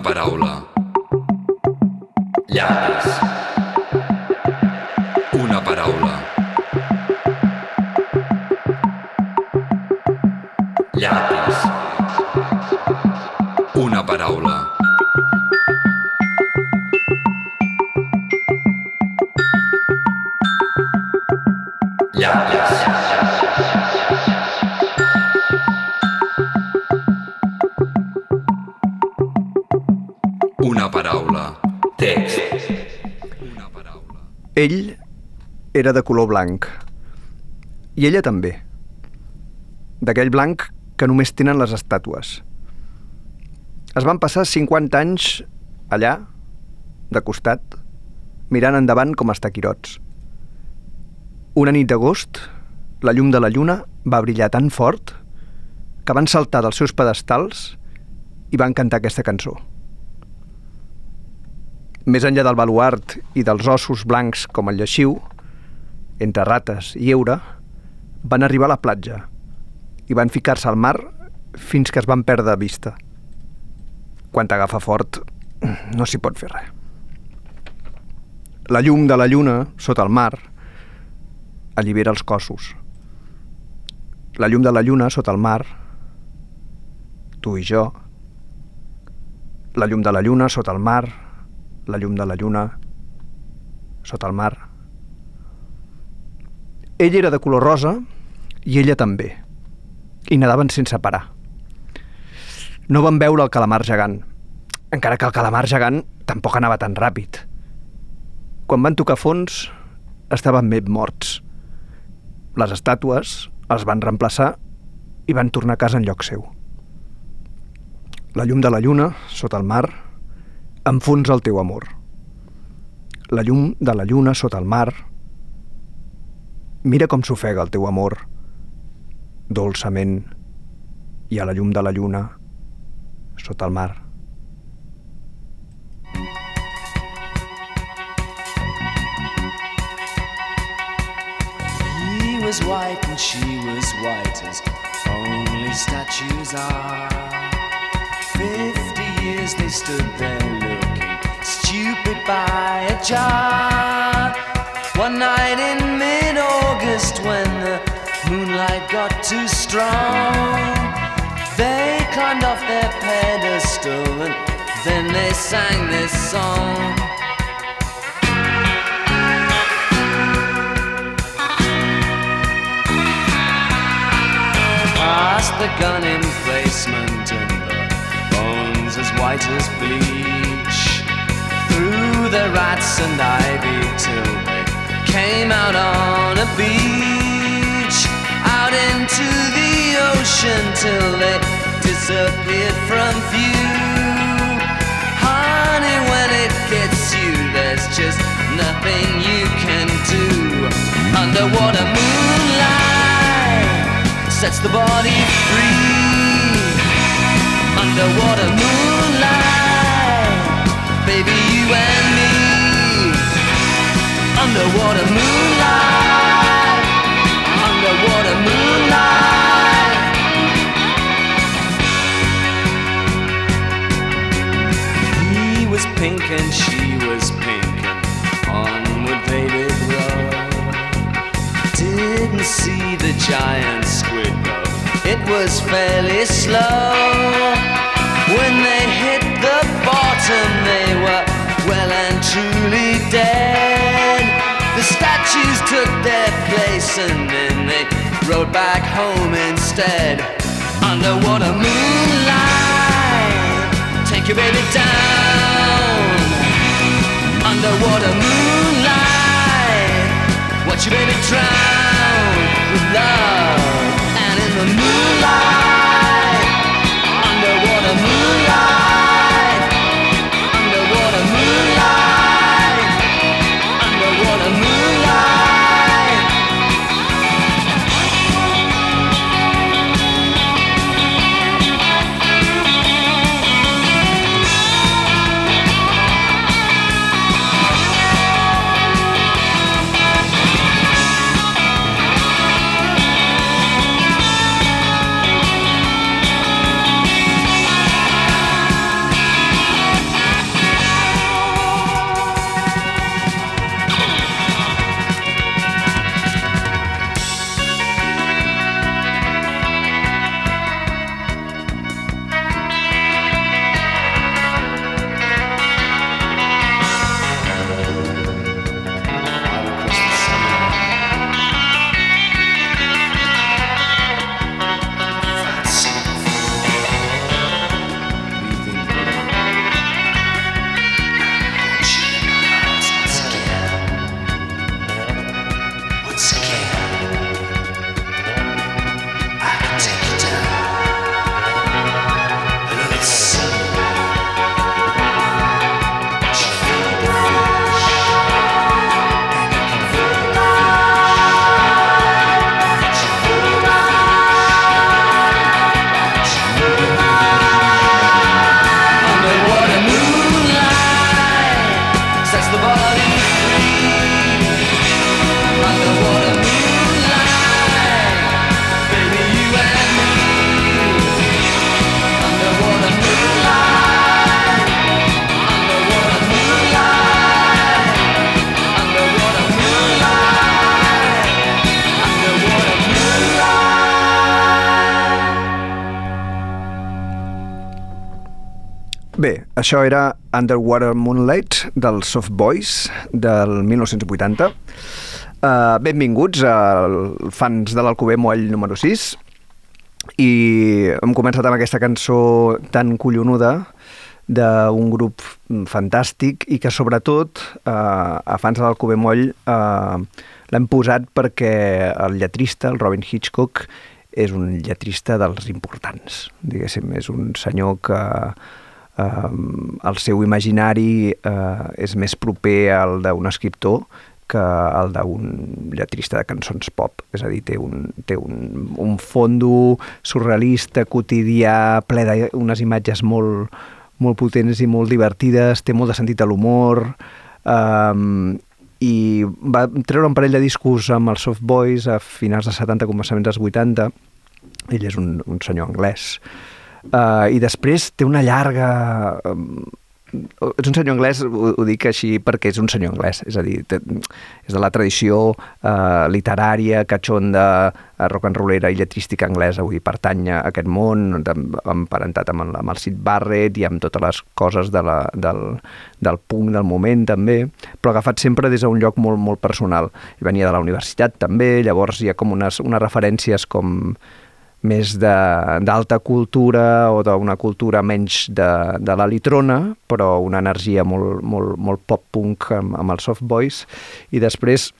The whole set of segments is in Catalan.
Paraula. Llapis. Ell era de color blanc. I ella també. D'aquell blanc que només tenen les estàtues. Es van passar 50 anys allà, de costat, mirant endavant com els taquirots. Una nit d'agost, la llum de la lluna va brillar tan fort que van saltar dels seus pedestals i van cantar aquesta cançó. Més enllà del baluart i dels ossos blancs com el lleixiu, entre rates i eure, van arribar a la platja i van ficar-se al mar fins que es van perdre de vista. Quan t'agafa fort, no s'hi pot fer res. La llum de la lluna, sota el mar, allibera els cossos. La llum de la lluna, sota el mar, tu i jo. La llum de la lluna, sota el mar, la llum de la lluna, sota el mar. Ell era de color rosa i ella també, i nadaven sense parar. No van veure el calamar gegant, encara que el calamar gegant tampoc anava tan ràpid. Quan van tocar fons, estaven ben morts. Les estàtues els van reemplaçar i van tornar a casa en lloc seu. La llum de la lluna, sota el mar, enfonsa el teu amor. La llum de la lluna sota el mar, mira com s'ofega el teu amor, dolçament, i a la llum de la lluna, sota el mar. He was white and she was white as only statues are. Fifty years they stood there stupid by a jar. One night in mid August when the moonlight got too strong, they climbed off their pedestal and then they sang this song. past the gun emplacement and the bones as white as bleach. The rats and ivy till they came out on a beach. Out into the ocean till they disappeared from view. Honey, when it gets you, there's just nothing you can do. Underwater moonlight sets the body free. Underwater moonlight, baby, you and me. Underwater moonlight, underwater moonlight. He was pink and she was pink, and onward they did row didn't see the giant squid though. It was fairly slow. When they hit the bottom, they were well and truly dead. The statues took their place and then they rode back home instead. Underwater moonlight, take your baby down. Underwater moonlight. Watch your baby drown with love and in the moonlight, això era Underwater Moonlight dels Soft Boys del 1980. Uh, benvinguts als fans de l'Alcover Moll número 6 i hem començat amb aquesta cançó tan collonuda d'un grup fantàstic i que sobretot eh, a fans de l'Alcover Moll eh, l'hem posat perquè el lletrista, el Robin Hitchcock, és un lletrista dels importants. Diguéssim, és un senyor que eh, el seu imaginari eh, és més proper al d'un escriptor que el d'un lletrista de cançons pop. És a dir, té un, té un, un fondo surrealista, quotidià, ple d'unes imatges molt, molt potents i molt divertides, té molt de sentit a l'humor, um, i va treure un parell de discos amb els Soft Boys a finals dels 70, començaments dels 80. Ell és un, un senyor anglès. Uh, I després té una llarga... Um, és un senyor anglès, ho, ho dic així perquè és un senyor anglès, és a dir, té, és de la tradició eh, literària, catxonda, eh, rock and rollera i lletrística anglesa, vull dir, pertany a aquest món, emparentat amb, amb el Sid Barrett i amb totes les coses de la, del, del punk del moment també, però agafat sempre des d'un lloc molt, molt personal. I venia de la universitat també, llavors hi ha com unes, unes referències com més d'alta cultura o d'una cultura menys de, de la litrona, però una energia molt, molt, molt pop-punk amb, amb els soft boys. I després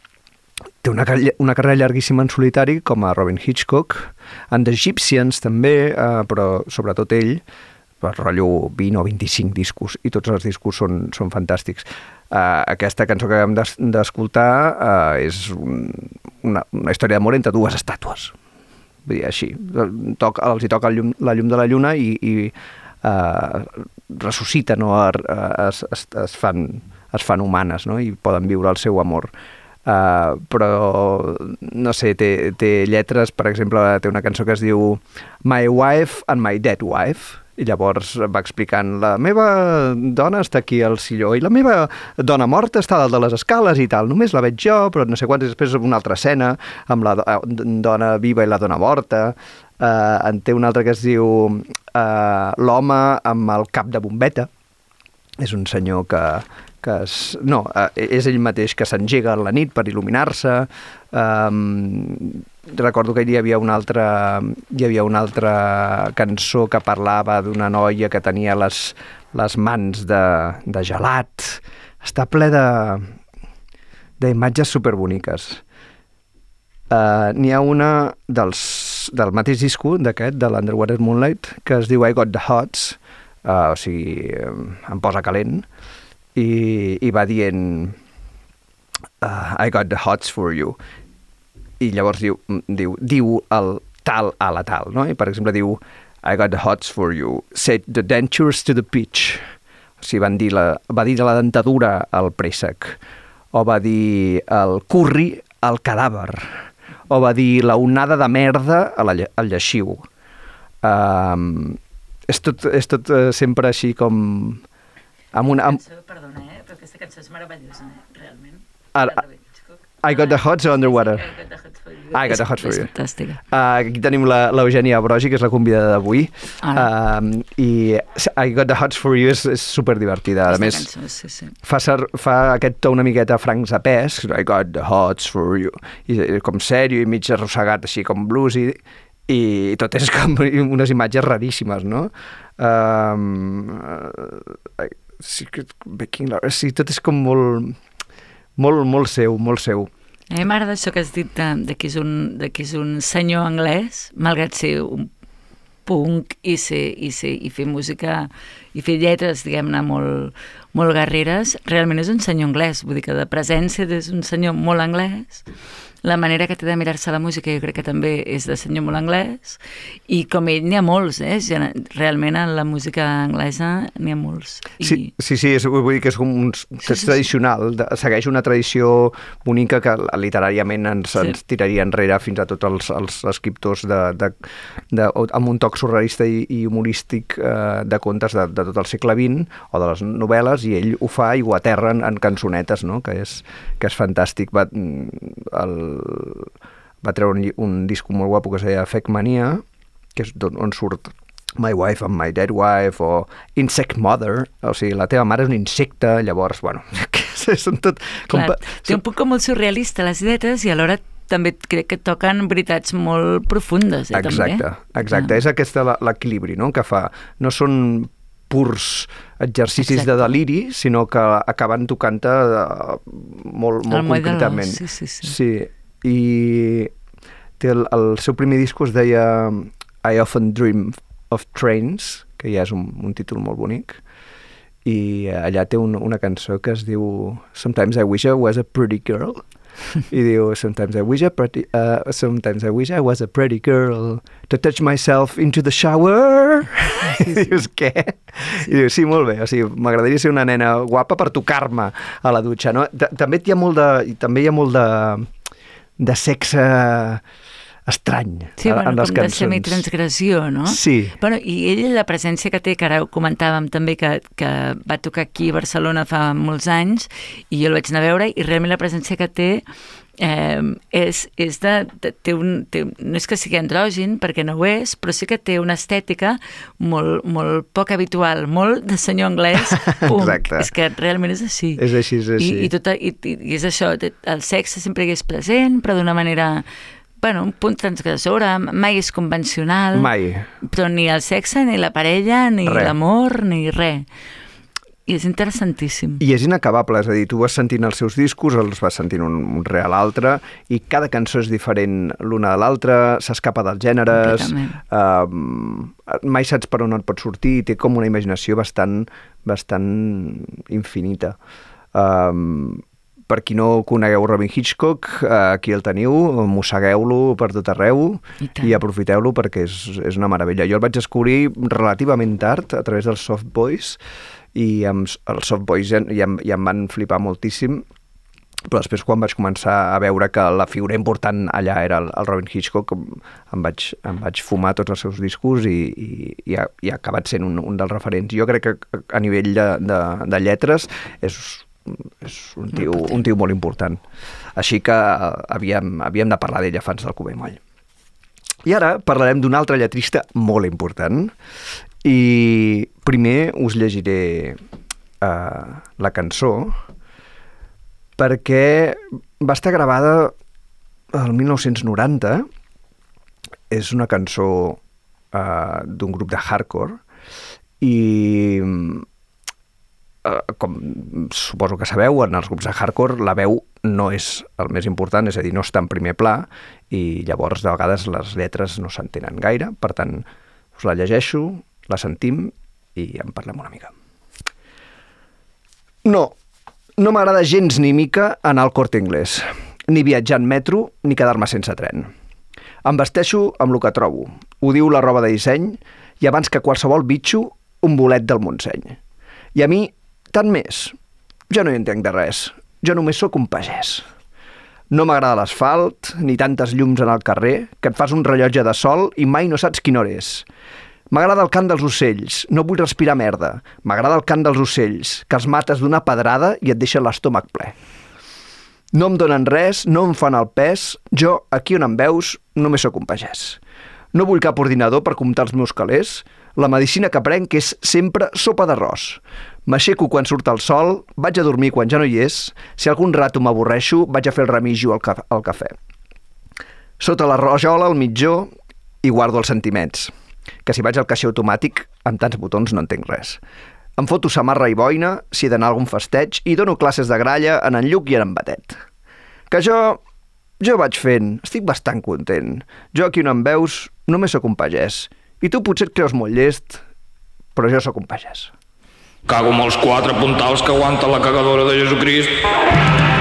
té una, una carrera llarguíssima en solitari, com a Robin Hitchcock, en The Egyptians també, eh, però sobretot ell, per rotllo 20 o 25 discos, i tots els discos són, són fantàstics. Uh, aquesta cançó que hem d'escoltar uh, és un, una, una història d'amor entre dues estàtues vull dir, així. Toc, els hi toca el llum, la llum de la lluna i, i eh, ressusciten o es, es, es, fan, es fan humanes no? i poden viure el seu amor. Uh, però, no sé, té, té lletres, per exemple, té una cançó que es diu My Wife and My Dead Wife, i llavors va explicant, la meva dona està aquí al silló i la meva dona morta està dalt de les escales i tal, només la veig jo, però no sé quants, després una altra escena amb la dona viva i la dona morta, uh, en té una altra que es diu uh, L'home amb el cap de bombeta, és un senyor que, que es, no, uh, és ell mateix que s'engega a la nit per il·luminar-se, um, recordo que hi havia una altra, hi havia una altra cançó que parlava d'una noia que tenia les, les mans de, de gelat. Està ple de d'imatges superboniques. Uh, N'hi ha una dels, del mateix disco, d'aquest, de l'Underwater Moonlight, que es diu I Got the Hots, uh, o sigui, em posa calent, i, i va dient uh, I got the hots for you i llavors diu, diu, diu el tal a la tal, no? I per exemple diu I got the hots for you, set the dentures to the pitch. O sigui, van dir la, va dir la dentadura al préssec, o va dir el curri al cadàver, o va dir la onada de merda a la, al lleixiu. Um, és tot, és tot uh, sempre així com... Amb una, amb... Cançó, perdona, eh? però aquesta cançó és meravellosa, eh? realment. Ara, I got the hots underwater. I got the hots I got the hots for és you. fantàstica. Uh, aquí tenim l'Eugènia Brogi, que és la convidada d'avui. Ah. Uh, I I got the hots for you és, és superdivertida. A més, cançó, sí, sí. fa, ser, fa aquest to una miqueta Frank Zapès, I got the hots for you, i com sèrio i mig arrossegat, així com bluesy, i tot és com unes imatges raríssimes, no? Um, uh, sí, que- Baking, sí, tot és com molt, molt, molt seu, molt seu. A mi m'agrada això que has dit de, de, que és un, de que és un senyor anglès, malgrat ser un punk i, ser, i, ser, i fer música i fer lletres, diguem-ne, molt, molt guerreres, realment és un senyor anglès, vull dir que de presència és un senyor molt anglès, la manera que té de mirar-se la música jo crec que també és de senyor molt anglès i com ell n'hi ha molts, eh? Realment en la música anglesa n'hi ha molts. I, Sí, sí, sí és, vull dir que és un sí, text sí. tradicional, de, segueix una tradició bonica que literàriament ens, Sí. ens tiraria enrere fins a tots els, els escriptors de, de, de, amb un toc surrealista i, i humorístic eh, de contes de, de tot el segle XX o de les novel·les i ell ho fa i ho aterra en, en cançonetes, no? que, és, que és fantàstic. Va, el, va treure un, un disc molt guapo que es deia Fake Mania, que és on surt My wife and my dead wife, o insect mother, o sigui, la teva mare és un insecte, llavors, bueno, són tot... Com, Clar, pa- té un punt com molt surrealista les lletres i alhora també crec que toquen veritats molt profundes, eh, Exacte, també. exacte. Ah. És aquest la- l'equilibri no? que fa. No són purs exercicis Exacte. de deliri, sinó que acaben tocant-te eh, molt, molt concretament. sí, sí, sí. sí. I té el, el seu primer disc es deia I Often Dream of Trains, que ja és un, un títol molt bonic, i allà té un, una cançó que es diu Sometimes I wish I was a pretty girl i diu Sometimes I wish I pretty, uh, Sometimes I wish I was a pretty girl to touch myself into the shower i dius què? i dius sí, molt bé, o sigui, m'agradaria ser una nena guapa per tocar-me a la dutxa no? T també hi ha molt de, també hi ha molt de, de sexe estrany Sí, bueno, en les com de cançons semitransgressió, no? Sí. Bueno, I ell, la presència que té, que ara ho comentàvem també, que, que va tocar aquí a Barcelona fa molts anys, i jo el vaig anar a veure, i realment la presència que té eh, és, és de, de, té un, té, no és que sigui andrògin, perquè no ho és, però sí que té una estètica molt, molt poc habitual, molt de senyor anglès. Exacte. És que realment és així. És així, és així. I, i, tot, i, i, és això, el sexe sempre hi és present, però d'una manera bueno, un punt transgressora, mai és convencional, Mai. però ni el sexe, ni la parella, ni l'amor, ni res. I és interessantíssim. I és inacabable, és a dir, tu vas sentint els seus discos, els vas sentint un, un rere l'altre, i cada cançó és diferent l'una de l'altra, s'escapa dels gèneres, um, mai saps per on et pot sortir, i té com una imaginació bastant, bastant infinita. Um, per qui no conegueu Robin Hitchcock, eh, aquí el teniu, mossegueu-lo per tot arreu I tant. i aprofiteu-lo perquè és, és una meravella. Jo el vaig descobrir relativament tard a través dels Soft Boys i amb, els Soft Boys ja, ja, em- ja em van flipar moltíssim però després quan vaig començar a veure que la figura important allà era el, el Robin Hitchcock em, vaig, em vaig fumar tots els seus discos i, i, i, ha, i ha acabat sent un, un dels referents. Jo crec que a nivell de, de, de lletres és, és un, tio, un tio molt important. Així que eh, havíem, havíem de parlar d'ella fans del Cubé Moll. I ara parlarem d'un altre lletrista molt important i primer us llegiré uh, la cançó perquè va estar gravada el 1990 és una cançó uh, d'un grup de hardcore i eh, com suposo que sabeu, en els grups de hardcore la veu no és el més important, és a dir, no està en primer pla i llavors de vegades les lletres no s'entenen gaire, per tant us la llegeixo, la sentim i en parlem una mica. No, no m'agrada gens ni mica anar al Corte Inglés, ni viatjar en metro, ni quedar-me sense tren. Em vesteixo amb el que trobo. Ho diu la roba de disseny i abans que qualsevol bitxo, un bolet del Montseny. I a mi, tant més. Jo no hi entenc de res. Jo només sóc un pagès. No m'agrada l'asfalt, ni tantes llums en el carrer, que et fas un rellotge de sol i mai no saps quina hora és. M'agrada el cant dels ocells, no vull respirar merda. M'agrada el cant dels ocells, que els mates d'una pedrada i et deixen l'estómac ple. No em donen res, no em fan el pes, jo, aquí on em veus, només sóc un pagès. No vull cap ordinador per comptar els meus calés, la medicina que prenc és sempre sopa d'arròs. M'aixeco quan surt el sol, vaig a dormir quan ja no hi és, si algun rato m'avorreixo, vaig a fer el remigio al, ca al cafè. Sota la rajola, al mitjó, hi guardo els sentiments, que si vaig al caixer automàtic, amb tants botons no entenc res. Em foto samarra i boina, si he d'anar algun festeig, i dono classes de gralla en en Lluc i en en Batet. Que jo... jo vaig fent, estic bastant content. Jo aquí on em veus, només sóc un pagès. I tu potser et creus molt llest, però jo sóc un pagès. Cago amb els quatre puntals que aguanta la cagadora de Jesucrist.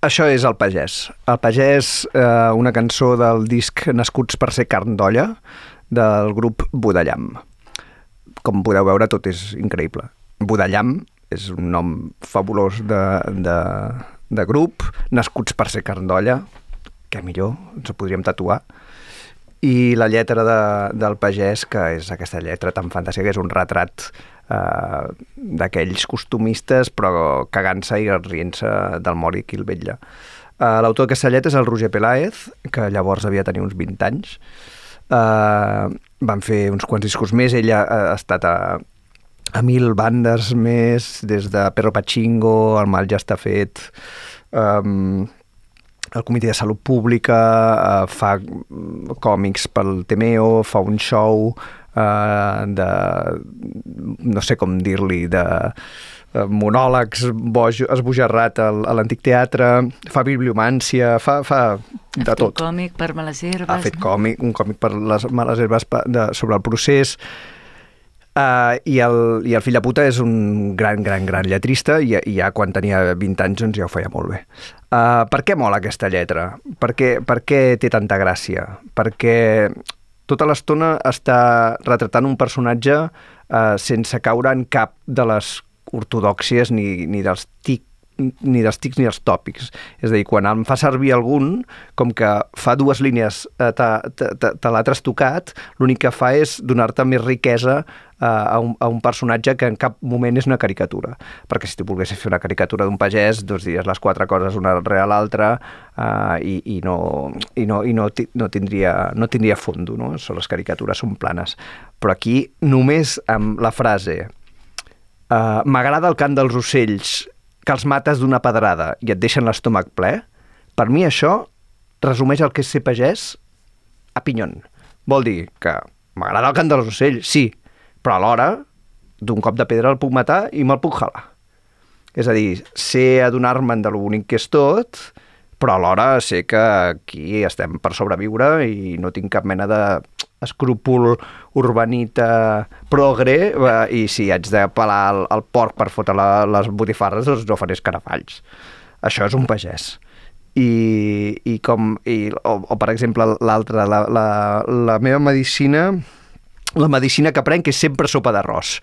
Això és El Pagès. El Pagès, eh, una cançó del disc Nascuts per ser carn d'olla, del grup Budallam. Com podeu veure, tot és increïble. Budallam és un nom fabulós de, de, de grup, nascuts per ser carn d'olla, que millor, ens ho podríem tatuar. I la lletra de, del pagès, que és aquesta lletra tan fantàstica, que és un retrat eh, d'aquells costumistes, però cagant-se i rient-se del mori qui el vetlla. Eh, L'autor d'aquesta lletra és el Roger Peláez, que llavors havia tenir uns 20 anys. Eh, van fer uns quants discos més, ella ha estat a, a mil bandes més, des de Perro Pachingo, El mal ja està fet, um, el Comitè de Salut Pública, uh, fa còmics pel Temeo, fa un show uh, de, no sé com dir-li, de uh, monòlegs boig, esbojarrat a l'antic teatre, fa bibliomància, fa, fa de Ha fet tot un còmic per males herbes. ha fet còmic, un còmic per les males herbes de, sobre el procés uh, i, el, i el fill de puta és un gran, gran, gran lletrista i, i ja quan tenia 20 anys doncs ja ho feia molt bé. Uh, per què mola aquesta lletra? Per què, per què té tanta gràcia? Perquè tota l'estona està retratant un personatge uh, sense caure en cap de les ortodòxies ni, ni dels tic ni dels tics ni dels tòpics. És a dir, quan em fa servir algun, com que fa dues línies, eh, te, l'ha trastocat, l'únic que fa és donar-te més riquesa eh, a, un, a un personatge que en cap moment és una caricatura. Perquè si tu volguessis fer una caricatura d'un pagès, doncs diries les quatre coses una darrere l'altra eh, i, i, no, i, no, i no, no, tindria, no tindria fondo, no? Són les caricatures són planes. Però aquí, només amb la frase Uh, M'agrada el cant dels ocells que els mates d'una pedrada i et deixen l'estómac ple. Per mi això resumeix el que és ser pagès a pinyon. Vol dir que m'agrada el cant dels ocells, sí, però alhora d'un cop de pedra el puc matar i me'l puc jalar. És a dir, sé adonar-me'n de lo bonic que és tot, però alhora sé que aquí estem per sobreviure i no tinc cap mena de escrúpol urbanita progre eh, i si haig de pelar el, el porc per fotre la, les botifarres, doncs no faré escarafalls. Això és un pagès. I, i com, i, o, o per exemple l'altra, la, la, la meva medicina la medicina que prenc és sempre sopa d'arròs.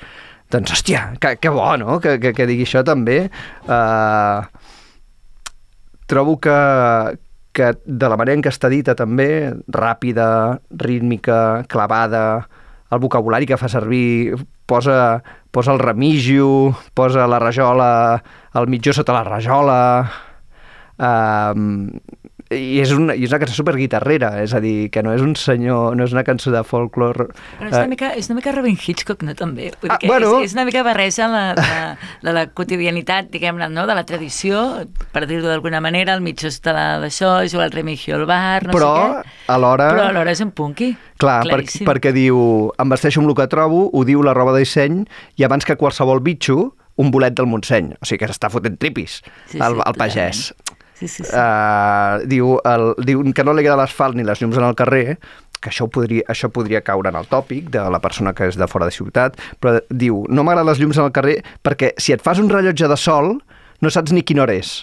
Doncs, hòstia, que, que bo, no?, que, que, que digui això també. Uh, trobo que, que de la manera en què està dita també, ràpida, rítmica, clavada, el vocabulari que fa servir posa, posa el remigio, posa la rajola, el mitjó sota la rajola... Um, i és, una, i és una cançó super guitarrera, és a dir, que no és un senyor, no és una cançó de folklore... Però és una, eh, mica, és una mica Robin Hitchcock, no, també? Vull Ah, bueno. és, és una mica barreja la, la, de la quotidianitat, diguem-ne, no? de la tradició, per dir-ho d'alguna manera, el mitjó està la d'això, jugar al remigio al bar, no però, sé què. alhora... Però alhora és un punky. Clar, per, perquè diu, em vesteixo amb el que trobo, ho diu la roba de disseny, i abans que qualsevol bitxo, un bolet del Montseny. O sigui que s'està fotent tripis, Sí, sí, el, el pagès. totalment. Sí, sí, sí. Uh, diu, el, diu que no li agrada l'asfalt ni les llums en el carrer, que això podria, això podria caure en el tòpic de la persona que és de fora de ciutat, però diu, no m'agraden les llums en el carrer perquè si et fas un rellotge de sol no saps ni quina hora és.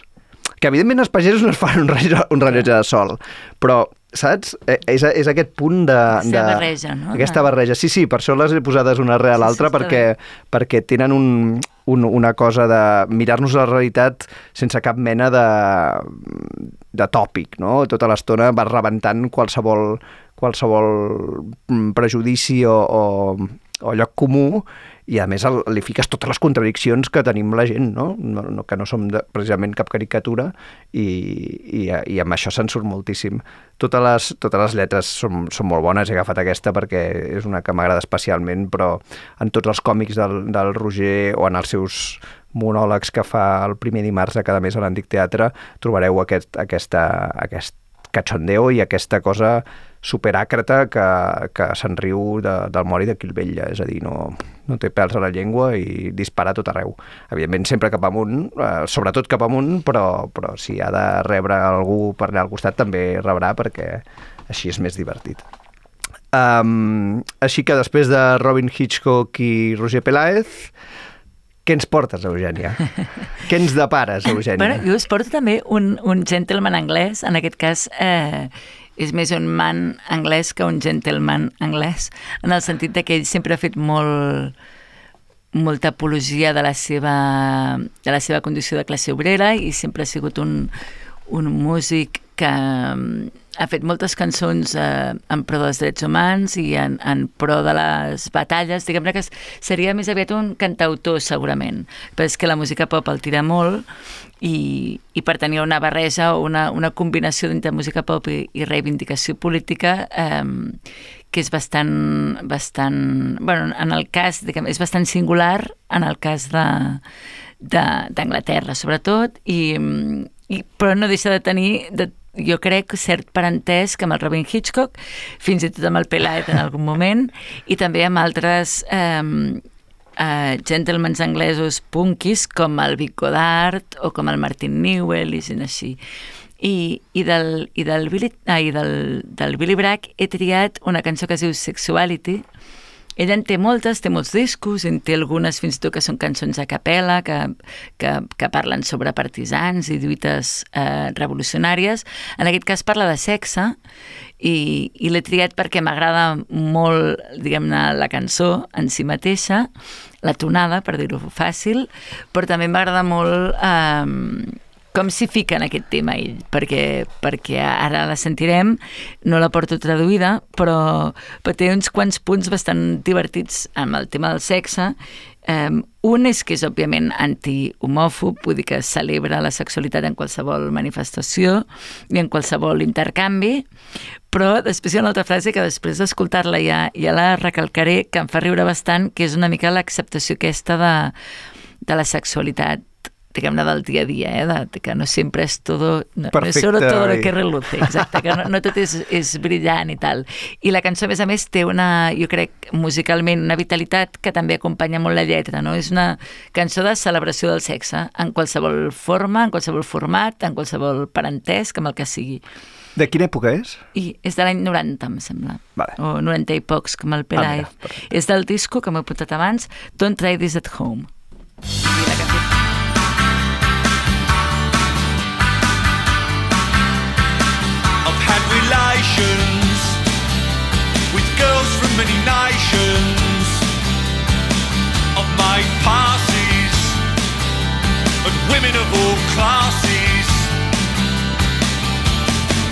Que evidentment els pagesos no es fan un rellotge, un rellotge de sol, però saps? Eh, És, és aquest punt de... Aquesta de barreja, no? Aquesta barreja. Sí, sí, per això les he posades una Sí, sí, l'altra, està perquè, perquè tenen un, un, una cosa de mirar-nos la realitat sense cap mena de, de tòpic, no? Tota l'estona vas rebentant qualsevol, qualsevol mm, prejudici o, o, o lloc comú i a més el, li fiques totes les contradiccions que tenim la gent, no? no, que no som de, precisament cap caricatura i, i, i amb això se'n surt moltíssim. Totes les, totes les lletres són, són molt bones, he agafat aquesta perquè és una que m'agrada especialment, però en tots els còmics del, del Roger o en els seus monòlegs que fa el primer dimarts de cada mes a l'Antic Teatre trobareu aquest, aquesta, aquest cachondeo i aquesta cosa superàcrata que, que se'n riu de, del mori de qui el vetlla, és a dir, no, no té pèls a la llengua i dispara tot arreu. Evidentment sempre cap amunt, eh, sobretot cap amunt, però, però si ha de rebre algú per allà al costat també rebrà perquè així és més divertit. Um, així que després de Robin Hitchcock i Roger Peláez, Què ens portes, Eugènia? Què ens depares, Eugènia? Bueno, jo us porto també un, un gentleman anglès, en aquest cas eh, és més un man anglès que un gentleman anglès, en el sentit que ell sempre ha fet molt, molta apologia de la seva, de la seva condició de classe obrera i sempre ha sigut un, un músic que ha fet moltes cançons eh, en pro dels drets humans i en, en pro de les batalles. Diguem-ne que seria més aviat un cantautor, segurament, però és que la música pop el tira molt i, i per tenir una barreja o una, una combinació d'entre música pop i, i reivindicació política eh, que és bastant, bastant... bueno, en el cas, diguem, és bastant singular en el cas d'Anglaterra, sobretot, i, i, però no deixa de tenir, de, jo crec, cert parentès que amb el Robin Hitchcock, fins i tot amb el Pelaet en algun moment, i també amb altres eh, eh, gentlemans anglesos punkis com el Vic Godard o com el Martin Newell i gent així. I, i, del, i, del, Billy, ah, i del, del Billy Bragg he triat una cançó que es diu Sexuality, ell en té moltes, té molts discos, en té algunes fins i tot que són cançons a capella, que, que, que parlen sobre partisans i lluites eh, revolucionàries. En aquest cas parla de sexe i, i l'he triat perquè m'agrada molt, diguem-ne, la cançó en si mateixa, la tonada, per dir-ho fàcil, però també m'agrada molt eh, com s'hi fica en aquest tema ell, perquè, perquè ara la sentirem, no la porto traduïda, però, però té uns quants punts bastant divertits amb el tema del sexe. Um, un és que és òbviament anti-homòfob, vull dir que celebra la sexualitat en qualsevol manifestació i en qualsevol intercanvi, però després hi ha una altra frase que després d'escoltar-la ja, ja la recalcaré, que em fa riure bastant, que és una mica l'acceptació aquesta de, de la sexualitat diguem-ne, del dia a dia, eh? De, que no sempre és todo, no, no és solo todo lo que reluce, exacte, que no, no tot és, és brillant i tal. I la cançó, a més a més, té una, jo crec, musicalment, una vitalitat que també acompanya molt la lletra, no? És una cançó de celebració del sexe, en qualsevol forma, en qualsevol format, en qualsevol parentesc, amb el que sigui. De quina època és? I és de l'any 90, em sembla. Vale. O 90 i pocs, com el Pelaez. Ah, mira, és del disco que m'he apuntat abans, Don't Try This at Home. I la relations with girls from many nations. I've made passes and women of all classes.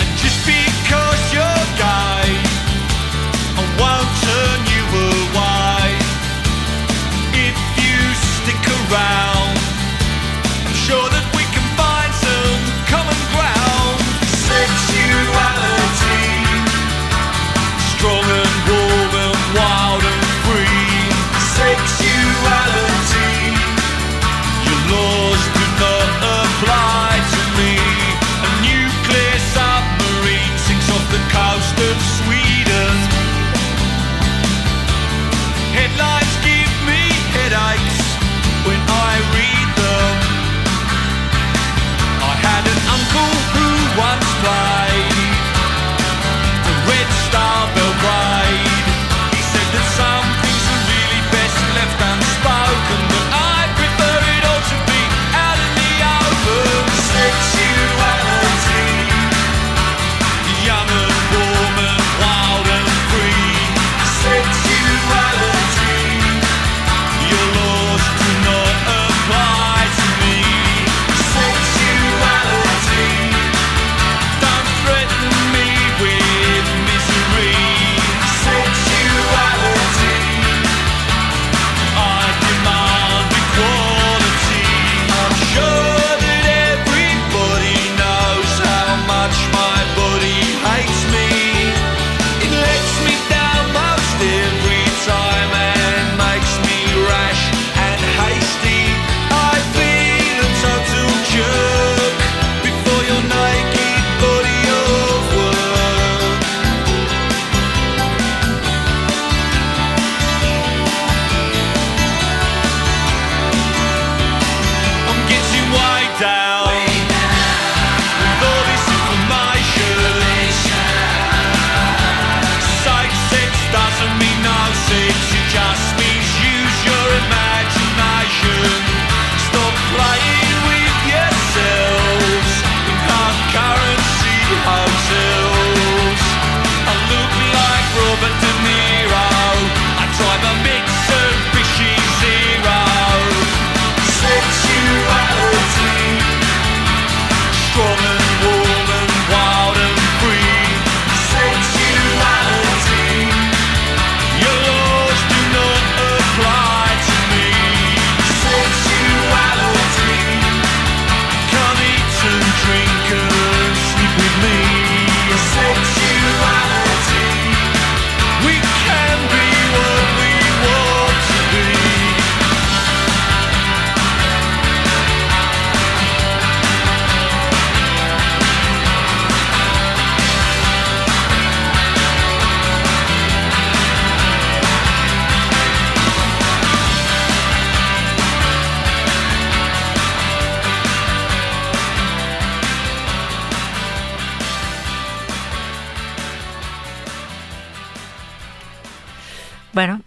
And just because you're gay, I won't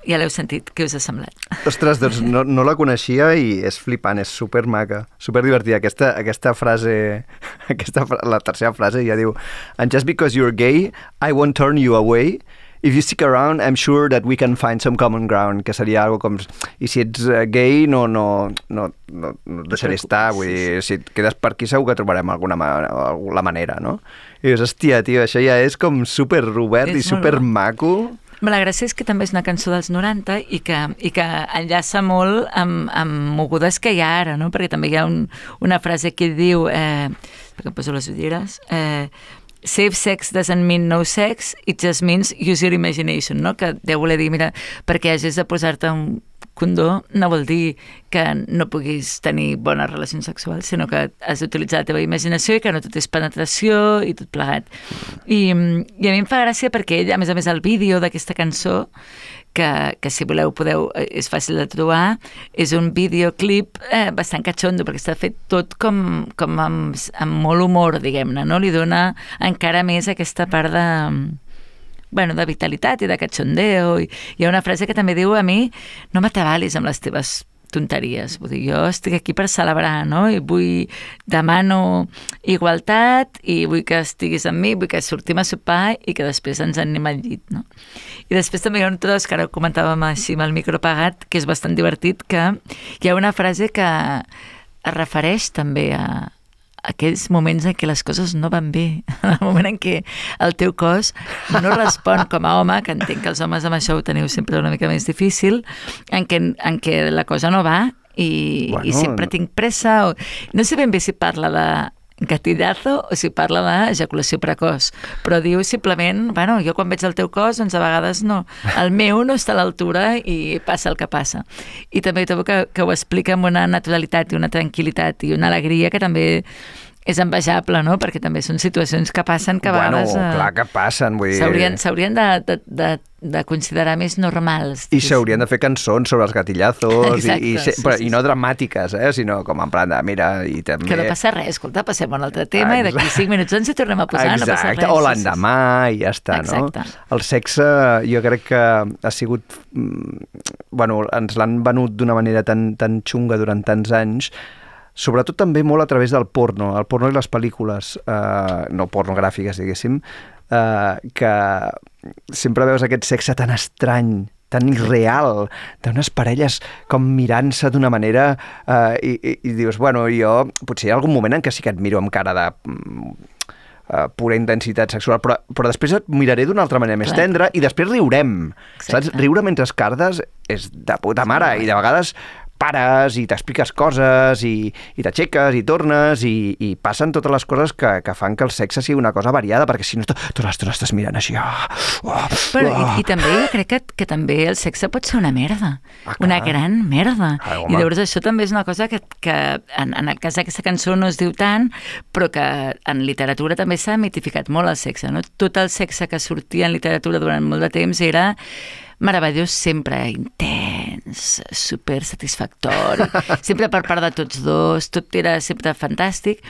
ja l'heu sentit, què us ha semblat? Ostres, doncs no, no la coneixia i és flipant, és super maca, super divertida. Aquesta, aquesta frase, aquesta, la tercera frase ja diu And just because you're gay, I won't turn you away. If you stick around, I'm sure that we can find some common ground, que seria algo com... I si ets eh, gay, no, no, no, no, no et deixaré estar, vull dir, si et quedes per aquí segur que trobarem alguna la manera, no? I dius, hòstia, tio, això ja és com super obert És i super maco. La gràcia és que també és una cançó dels 90 i que, i que enllaça molt amb, amb mogudes que hi ha ara, no? perquè també hi ha un, una frase que diu, eh, perquè em poso les ulleres, eh, Safe sex doesn't mean no sex, it just means use your imagination, no? que deu voler dir, mira, perquè hagis de posar-te un condó no vol dir que no puguis tenir bones relacions sexuals, sinó que has d'utilitzar la teva imaginació i que no tot és penetració i tot plegat. I, I a mi em fa gràcia perquè ell, a més a més, el vídeo d'aquesta cançó, que, que si voleu podeu, eh, és fàcil de trobar, és un videoclip eh, bastant catxondo, perquè està fet tot com, com amb, amb molt humor, diguem-ne, no? Li dona encara més aquesta part de bueno, de vitalitat i de cachondeo. I hi ha una frase que també diu a mi no m'atabalis amb les teves tonteries. Vull dir, jo estic aquí per celebrar, no? I vull, demano igualtat i vull que estiguis amb mi, vull que sortim a sopar i que després ens anem al llit, no? I després també hi ha un tros que ara comentàvem així amb el micro apagat, que és bastant divertit, que hi ha una frase que es refereix també a, aquells moments en què les coses no van bé, en el moment en què el teu cos no respon com a home, que entenc que els homes amb això ho teniu sempre una mica més difícil, en què, en què la cosa no va i, Bueno, i sempre tinc pressa. O... No sé ben bé si parla de gatillazo o si parla d'ejaculació precoç, però diu simplement, bueno, jo quan veig el teu cos, doncs a vegades no, el meu no està a l'altura i passa el que passa. I també trobo que, que ho explica amb una naturalitat i una tranquil·litat i una alegria que també és envejable, no? Perquè també són situacions que passen que a bueno, vegades... eh, clar que passen, vull dir... S'haurien de, de, de, de considerar més normals. I s'haurien de fer cançons sobre els gatillazos Exacte, i, i, sí, però, sí, i no dramàtiques, eh? sinó com en plan de, mira, i també... Que no passa res, escolta, passem a un altre tema i d'aquí Exacte. 5 minuts ens hi tornem a posar, no passa res. Exacte, o l'endemà i ja està, Exacte. no? El sexe jo crec que ha sigut... mm, Bueno, ens l'han venut d'una manera tan, tan xunga durant tants anys, sobretot també molt a través del porno, el porno i les pel·lícules, eh, no pornogràfiques, diguéssim, eh, que sempre veus aquest sexe tan estrany, tan irreal, d'unes parelles com mirant-se d'una manera eh, i, i, i dius, bueno, jo potser hi ha algun moment en què sí que et miro amb cara de eh, pura intensitat sexual, però, però després et miraré d'una altra manera més Clar. tendra i després riurem. Exacte. Saps? Riure mentre cardes és de puta mare i de vegades pares i t'expliques coses i, i t'aixeques i tornes i, i passen totes les coses que, que fan que el sexe sigui una cosa variada perquè si no to- tota l'estona estàs mirant així oh, oh, Però, oh. i, I també jo crec que, que també el sexe pot ser una merda, Ah, clar. una gran merda. Ah, home. I llavors això també és una cosa que, que en, en el cas d'aquesta cançó no es diu tant, però que en literatura també s'ha mitificat molt el sexe. No? Tot el sexe que sortia en literatura durant molt de temps era meravellós sempre, intens, super satisfactori, sempre per part de tots dos, tot era sempre fantàstic.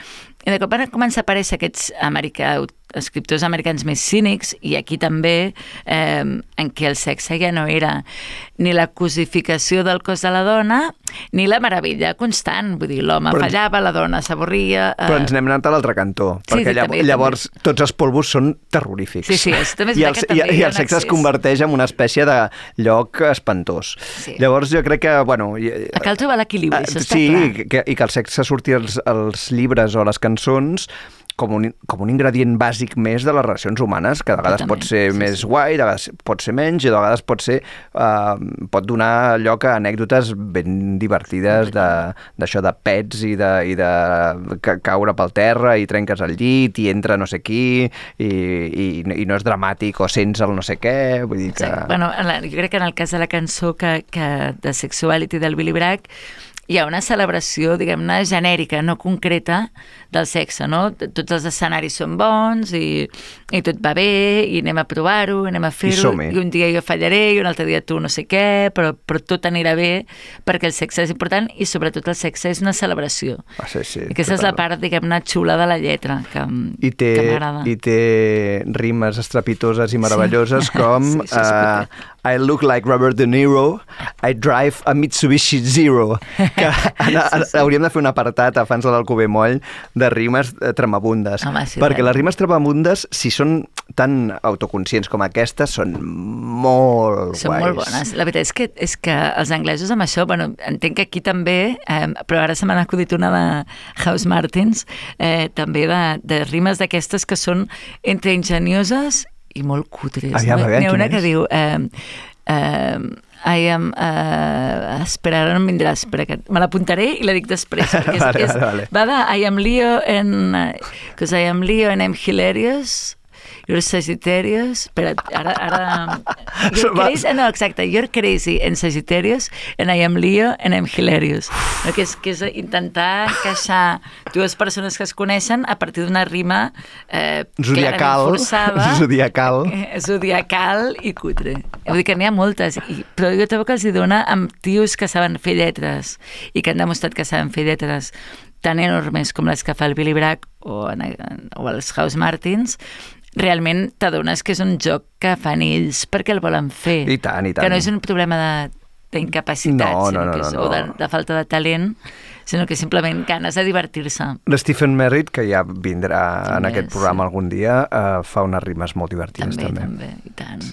I de cop van començar a aparèixer aquests americà, escriptors americans més cínics, i aquí també, eh, en què el sexe ja no era ni la cosificació del cos de la dona, ni la meravella constant. Vull dir, l'home fallava, la dona s'avorria... eh, Però ens n'hem anat a l'altre cantó, Sí, perquè sí, llav també, llavors tots els polvos són terrorífics. Sí, sí, és- també és I, el, veritat que i, també i ha el sexe es converteix en una espècie de lloc espantós. Sí. Llavors jo crec que, bueno... i- Cal trobar l'equilibri, Ah, això està sí, clar. que, i que el sexe surti als, als llibres o a les cançons com un, com un ingredient bàsic més de les relacions humanes, que de vegades pot ser sí, més sí. guai, de vegades pot ser menys, i de vegades pot ser uh, pot donar lloc a anècdotes ben divertides de- d'això de, pets i de, i de ca caure pel terra i trenques el llit i entra no sé qui i, i, i no és dramàtic o sents el no sé què, vull dir que... Exacte. Bueno, en la, jo crec que en el cas de la cançó que, que de Sexuality del Billy Bragg hi ha una celebració, diguem-ne, genèrica, no concreta, del sexe, no? Tots els escenaris són bons i, i tot va bé i anem a provar-ho, anem a fer-ho som-hi. i un dia jo fallaré i un altre dia tu no sé què, però, però tot anirà bé perquè el sexe és important i sobretot el sexe és una celebració. Ah, sí, sí, I aquesta és la total. part, diguem-ne, xula de la lletra, que, I té, que m'agrada. I té rimes estrepitoses i meravelloses Sí. com Sí, uh, I look like Robert De Niro, I drive a Mitsubishi Zero. Que sí, sí. hauríem de fer un apartat a fans de l'Alcover Moll de rimes eh, tremabundes. Home, sí, perquè les rimes tremabundes, si són tan autoconscients com aquestes, són molt Són guais. molt bones. La veritat és que, és que els anglesos amb això, bueno, entenc que aquí també, eh, però ara se m'ha acudit una de House Martins, eh, també de, de rimes d'aquestes que són entre ingenioses i molt cutres. Aviam, aviam, N'hi ha una que és? diu... Eh, eh, I am... Uh, espera, ara no em vindrà, espera, que me l'apuntaré i la dic després. Perquè és, Vale, és, vale, vale. Va de I am Leo and... Because I am Leo and I'm hilarious. You're Sagittarius. Espera, ara... ara you're crazy, no, exacte. You're crazy and Sagittarius and I am Leo and I'm hilarious. No, que, és, que és intentar encaixar dues persones que es coneixen a partir d'una rima eh, Zodiacal. forçada. Zodiacal. Eh, Zodiacal i cutre. Vull dir que n'hi ha moltes, i, però jo trobo que els hi dona amb tios que saben fer lletres i que han demostrat que saben fer lletres tan enormes com les que fa el Billy Bragg o, en, o els House Martins, realment t'adones que és un joc que fan ells perquè el volen fer. I tant, i tant. Que no és un problema de d'incapacitat, No, no, no, és, no, o de, no. de falta de talent, sinó que simplement ganes de divertir-se. L'Stephen Merritt, que ja vindrà en També, aquest sí. programa algun dia, uh, fa unes rimes molt divertides També, també. també, i tant.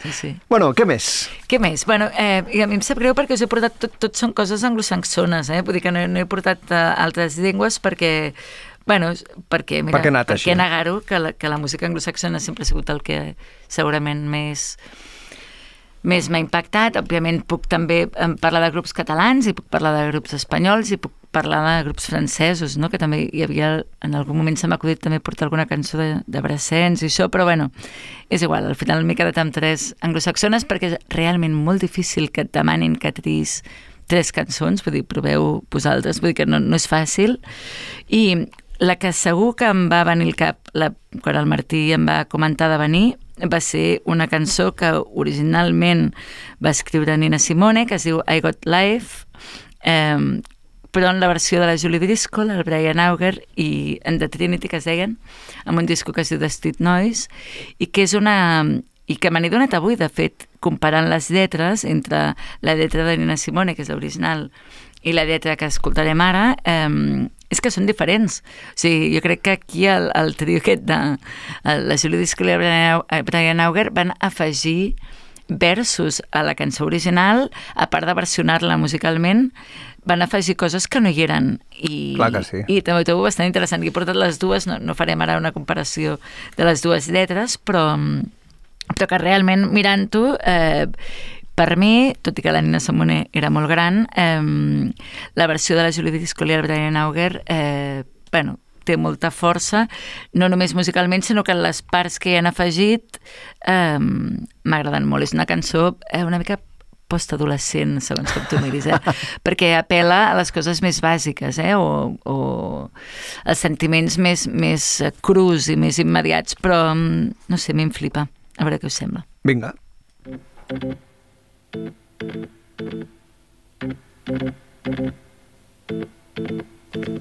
Sí, sí. Bueno, què més? Què més? Bueno, eh, i a mi em sap greu perquè us he portat tot, tot són coses anglosaxones, eh? Vull dir que no, no he portat eh, altres llengües perquè Bueno, perquè, mira, Perquè anat per així. què negar-ho, que, la, que la música anglosaxona sempre ha sigut el que segurament més més m'ha impactat. Òbviament puc també parlar de grups catalans i puc parlar de grups espanyols i puc parlar de grups francesos, no? que també hi havia, en algun moment se m'ha acudit també portar alguna cançó de, de Brassens i això, però bueno, és igual, al final m'he quedat amb tres anglosaxones perquè és realment molt difícil que et demanin que tris tres cançons, vull dir, proveu vosaltres, vull dir que no, no és fàcil. I la que segur que em va venir al cap la, quan el Martí em va comentar de venir va ser una cançó que originalment va escriure Nina Simone, que es diu I Got Life, eh, però en la versió de la Julie Driscoll, el Brian Auger i en The Trinity, que es deien, amb un disco que es diu The Street Noise, i que és una i que me n'he donat avui, de fet, comparant les lletres entre la lletra de Nina Simone, que és l'original, i la lletra que escoltarem ara, eh, és que són diferents. O sigui, jo crec que aquí el, el trio aquest de la Julie Disco i Brian eh, Brian Auger van afegir versos a la cançó original, a part de versionar-la musicalment, van afegir coses que no hi eren. I, Clar que sí. I també ho trobo bastant interessant. I he portat les dues, no, no farem ara una comparació de les dues lletres, però, però que realment mirant-ho eh, per mi, tot i que la Nina Simone era molt gran, eh, la versió de la Julie Discoli i el Brian Auger eh, bueno, té molta força, no només musicalment, sinó que les parts que hi han afegit eh, m'agraden molt. És una cançó eh, una mica postadolescent, segons com tu miris, eh? perquè apela a les coses més bàsiques, eh? o, o els sentiments més, més crus i més immediats, però no sé, a mi em flipa. A veure què us sembla. Vinga.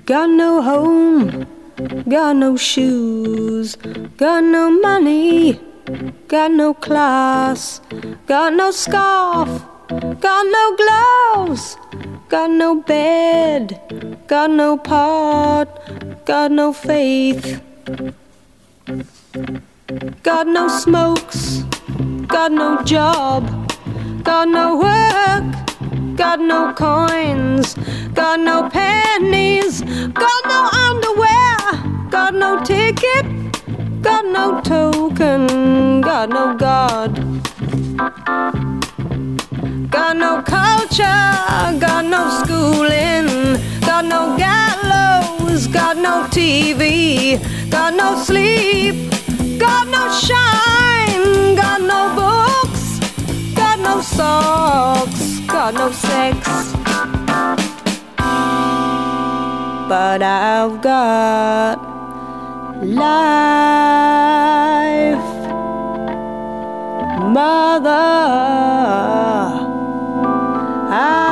Got no home, got no shoes, got no money, got no class, got no scarf, got no gloves, got no bed, got no pot, got no faith, got no smokes, got no job, got no work. Got no coins, got no pennies, got no underwear, got no ticket, got no token, got no God. Got no culture, got no schooling, got no gallows, got no TV, got no sleep, got no shine, got no books, got no socks, got no sex. But I've got life, mother. I've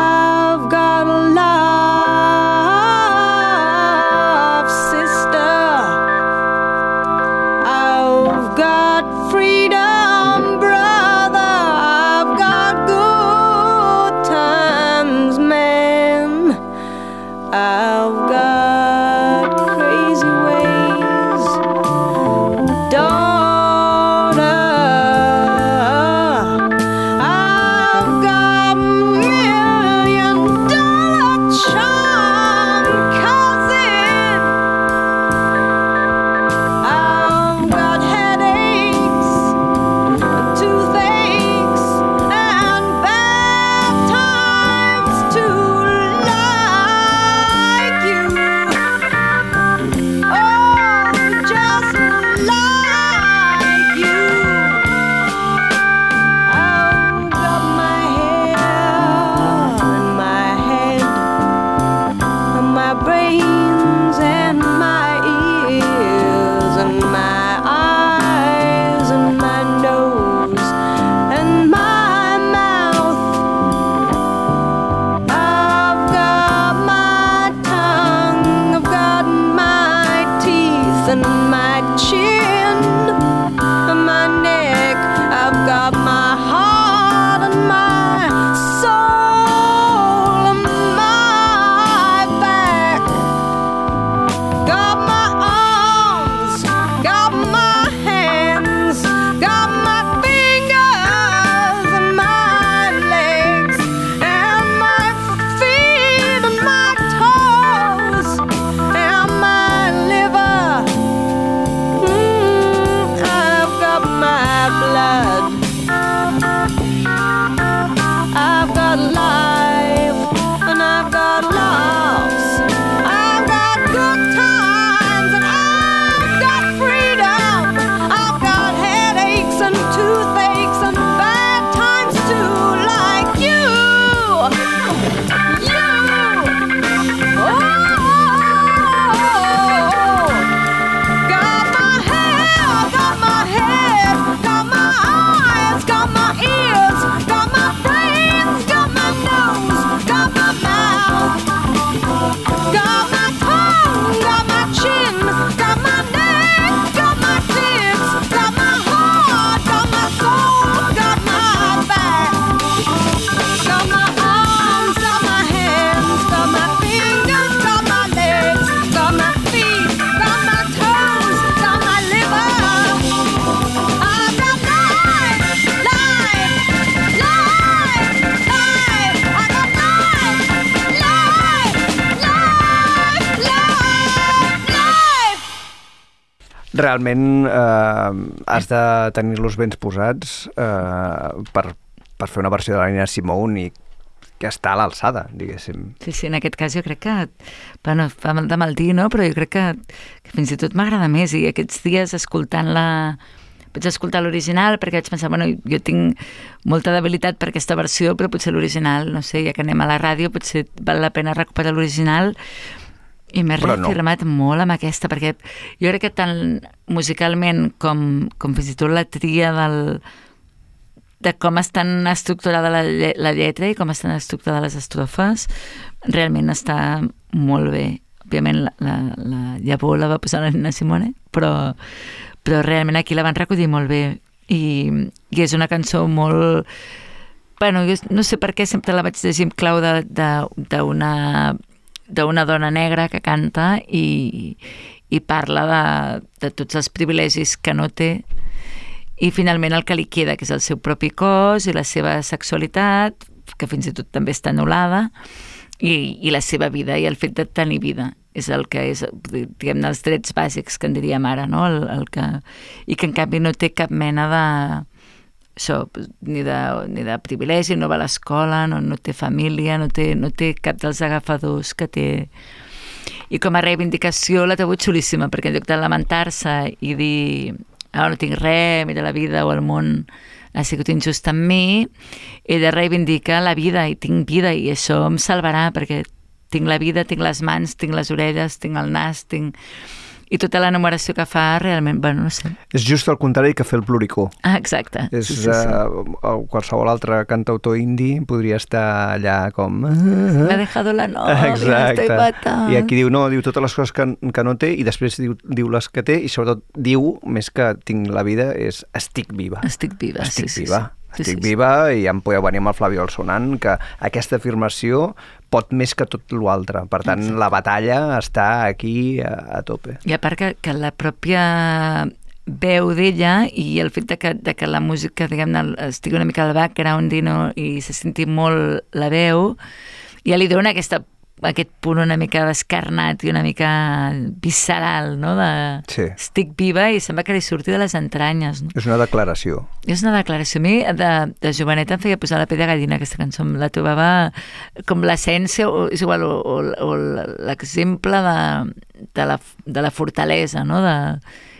Realment eh, has de tenir-los ben posats eh, per, per fer una versió de la Nina Simone i que està a l'alçada, diguéssim. Sí, sí, en aquest cas jo crec que, bueno, fa mal de mal dir, no? però jo crec que, que fins i tot m'agrada més i aquests dies escoltant-la vaig escoltar l'original perquè vaig pensar, bueno, jo tinc molta debilitat per aquesta versió, però potser l'original, no sé, ja que anem a la ràdio, potser val la pena recuperar l'original i m'he Però no. reafirmat molt amb aquesta, perquè jo crec que tant musicalment com, com fins i tot la tria del, de com estan estructurada la, lle- la lletra i com estan estructurades les estrofes, realment està molt bé. Òbviament la, la, la llavor la va posar la Nina Simone, però, però realment aquí la van recollir molt bé i, i és una cançó molt... Bueno, jo no sé per què sempre la vaig llegir en clau d'una d'una dona negra que canta i, i parla de, de tots els privilegis que no té i finalment el que li queda, que és el seu propi cos i la seva sexualitat, que fins i tot també està anul·lada, i, i la seva vida i el fet de tenir vida és el que és, diguem els drets bàsics que en diríem ara, no? El, el que, i que en canvi no té cap mena de això, ni de, ni de privilegi, no va a l'escola, no, no té família, no té, no té cap dels agafadors que té... I com a reivindicació la trobo xulíssima, perquè en lloc de lamentar-se i dir ah, no tinc res, mira la vida o el món ha sigut injust amb mi, ella reivindica la vida i tinc vida i això em salvarà perquè tinc la vida, tinc les mans, tinc les orelles, tinc el nas, tinc... I tota l'enumeració que fa realment, bueno, no sé. És just el contrari que fer el pluricó. Ah, exacte. És, sí, sí, sí. Uh, qualsevol altre cantautor indi podria estar allà com... Me ha dejado la novia, estoy fatal. I aquí diu, no, diu totes les coses que, que no té i després diu, diu les que té i sobretot diu, més que tinc la vida, és estic viva. Estic viva, Estic sí, sí, viva. sí. Estic viva i em podeu venir amb el Flavi Sonant que aquesta afirmació pot més que tot l'altre. Per tant, Exacte. la batalla està aquí a, a tope. I a part que, que la pròpia veu d'ella i el fet de que, de que la música, diguem-ne, estigui una mica al background i, no, i se senti molt la veu, ja li dona aquesta, aquest punt una mica descarnat i una mica visceral, no? De Sí. estic viva i sembla que li surti de les entranyes. No? És una declaració. És una declaració. A mi, de, de joveneta, em feia posar la pell de gallina aquesta cançó. Em La trobava com l'essència, o, és igual, o, o, o l'exemple de, de, la, de la fortalesa, no? De,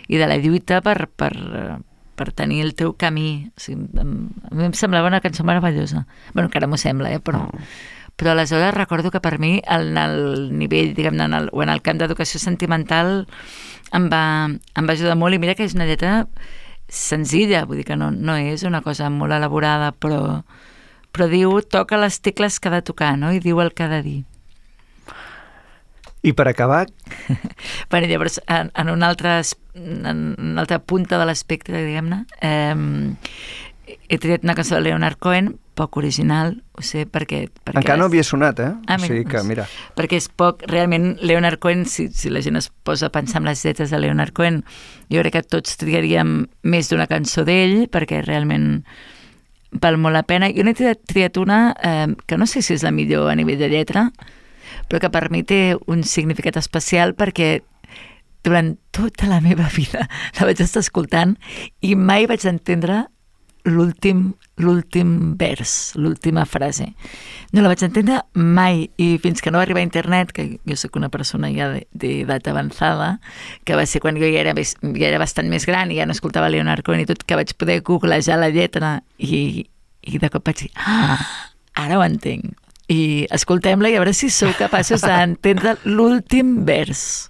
I de la lluita per, per, per tenir el teu camí. O sigui, a mi em semblava una cançó meravellosa. bueno, encara m'ho sembla, eh? però... Però aleshores recordo que per mi, en el nivell, diguem-ne, en el, o en el camp d'educació sentimental, em va, em va ajudar molt. I mira que és una lletra senzilla, vull dir que no, no és una cosa molt elaborada, però, però diu, toca les tecles que ha de tocar, no? I diu el que ha de dir. I per acabar, Bueno, llavors, en, en, un altre, en una altra punta de l'espectre, diguem-ne, eh, he triat una cançó de Leonard Cohen, poc original, ho sé, perquè... perquè encara no és- havia sonat, eh? Ah, o sigui mira, que, doncs, mira, Perquè és poc, realment, Leonard Cohen, si, si la gent es posa a pensar en les lletres de Leonard Cohen, jo crec que tots triaríem més d'una cançó d'ell, perquè realment val molt la pena. Jo n'he triat, triat una eh, que no sé si és la millor a nivell de lletra, però que per mi té un significat especial perquè durant tota la meva vida la vaig estar escoltant i mai vaig entendre l'últim l'últim vers, l'última frase. No la vaig entendre mai i fins que no va arribar a internet, que jo sóc una persona ja de- d'edat avançada, que va ser quan jo ja era, més, ja era bastant més gran i ja no escoltava Leonard Cohen i tot, que vaig poder googlejar la lletra i, i de cop vaig dir, ah, ara ho entenc. I escoltem-la i a veure si sou capaços d'entendre l'últim vers.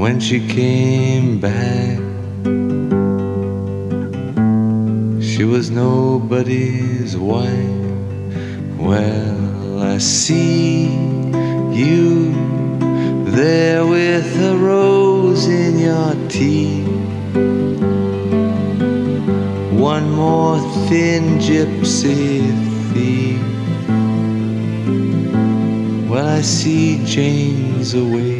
When she came back, she was nobody's wife. Well, I see you there with a rose in your teeth. One more thin gypsy thief. Well, I see Jane's away.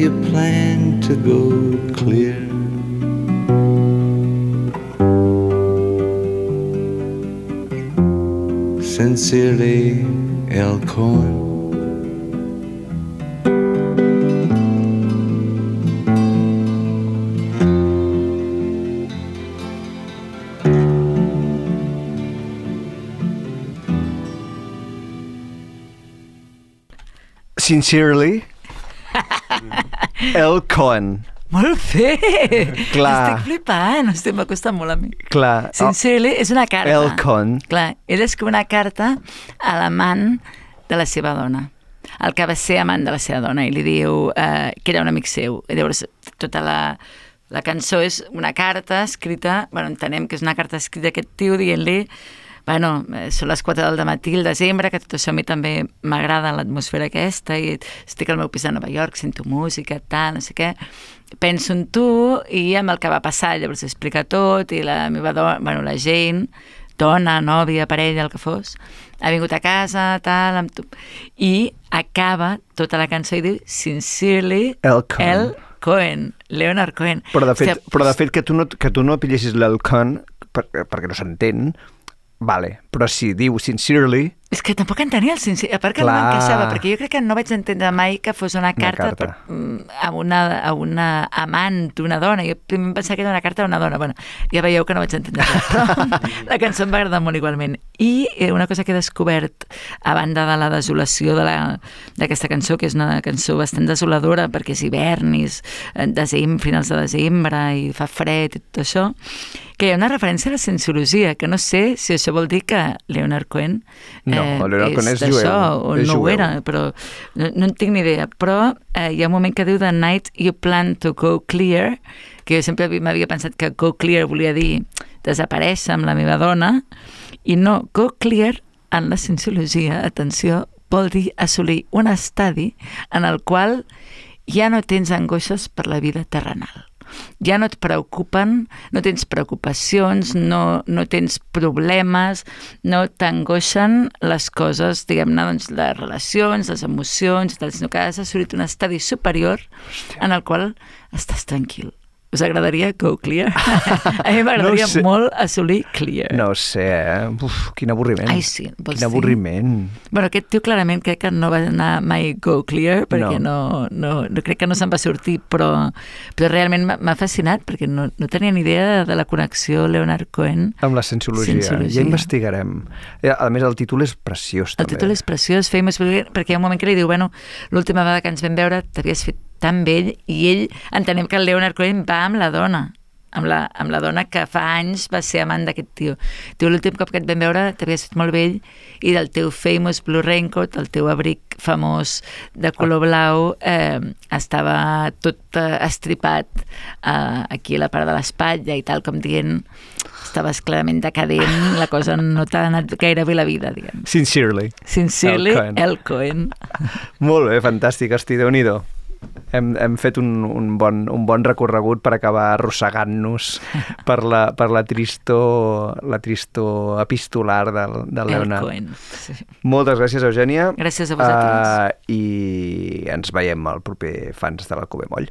You plan to go clear. Sincerely, El Cohen. Sincerely, El Cohen. Molt bé! Clar. Estic flipant, estic, m'ha costat molt a mi. Clar, Sincerely, és una carta. El Cohen. Clar, ell escriu una carta a l'amant de la seva dona el que va ser amant de la seva dona i li diu eh, que era un amic seu i llavors tota la, la cançó és una carta escrita bueno, entenem que és una carta escrita d'aquest tio dient-li bueno, eh, són les 4 del matí el desembre, que tot això a mi també m'agrada l'atmosfera aquesta i estic al meu pis a Nova York, sento música, tal, no sé què penso en tu i amb el que va passar, llavors explica tot i la meva dona, bueno, la Jane dona, nòvia, parella, el que fos, ha vingut a casa, tal, amb tu... I acaba tota la cançó i diu Sincerely, El Cohen. El Cohen, Leonard Cohen. Però de fet, Hòstia, però de fet que, tu no, que tu no pillessis l'El Cohen per, perquè no s'entén, vale. Però si diu sincerely, És que tampoc entenia el sincer, a part que no Clar. m'encaixava, perquè jo crec que no vaig entendre mai que fos una carta, carta. Per, mm, a, una, a una amant d'una dona. Jo primer em pensava que era una carta a una dona. Bueno, ja veieu que no vaig entendre res, però la cançó em va agradar molt igualment. I eh, una cosa que he descobert, a banda de la desolació de la- d'aquesta cançó, que és una cançó bastant desoladora, perquè és hivern, i és eh, desembre, finals de desembre, i fa fred i tot això, que hi ha una referència a la cienciologia, que no sé si això vol dir que Leonard Cohen No, Leonard Cohen és d'això, jueu, o és no ho era, però no, no en tinc ni idea. Però eh, hi ha un moment que diu The night you plan to go clear, que jo sempre havia- m'havia pensat que go clear volia dir desaparèixer amb la meva dona, i no, go clear en la cienciologia, atenció, vol dir assolir un estadi en el qual ja no tens angoixes per la vida terrenal ja no et preocupen, no tens preocupacions, no, no tens problemes, no t'angoixen les coses, diguem-ne, doncs, les relacions, les emocions, tal, sinó que has assolit un estadi superior en el qual estàs tranquil. Us agradaria go clear? A mi m'agradaria No sé. molt assolir clear. no ho sé, eh? Uf, quin avorriment. Ai, sí, vols Quin dir? avorriment. Bueno, aquest tio clarament crec que no va anar mai go clear perquè No. no, no, no crec que no se'n va sortir, però, però realment m'ha- fascinat perquè no, no tenia ni idea de, la connexió Leonard Cohen. Amb la cienciologia. Cienciologia. Ja investigarem. Eh, A més, el títol és preciós, El també. títol és preciós, Famous perquè hi ha un moment que li diu, bueno, l'última vegada que ens vam veure t'havies fet tan vell i ell, entenem que el Leonard Cohen va amb la dona, amb la, amb la dona que fa anys va ser amant d'aquest tio. Diu, l'últim cop que et vam veure t'havies fet molt vell i del teu famous blue raincoat, el teu abric famós de color blau, eh, estava tot eh, estripat eh, aquí a la part de l'espatlla i tal, com dient estaves clarament decadent, la cosa no t'ha anat gaire bé la vida, diguem. Sincerely. Sincerely, El Cohen. El Cohen. Molt bé, fantàstic, hosti, déu nhi hem, hem fet un, un, bon, un bon recorregut per acabar arrossegant-nos per la, per la tristor, la tristor epistolar del, del El Leonard. Cohen. Sí. Moltes gràcies, Eugènia. Gràcies a vosaltres. Uh, I ens veiem al proper Fans de l'Alcover Moll.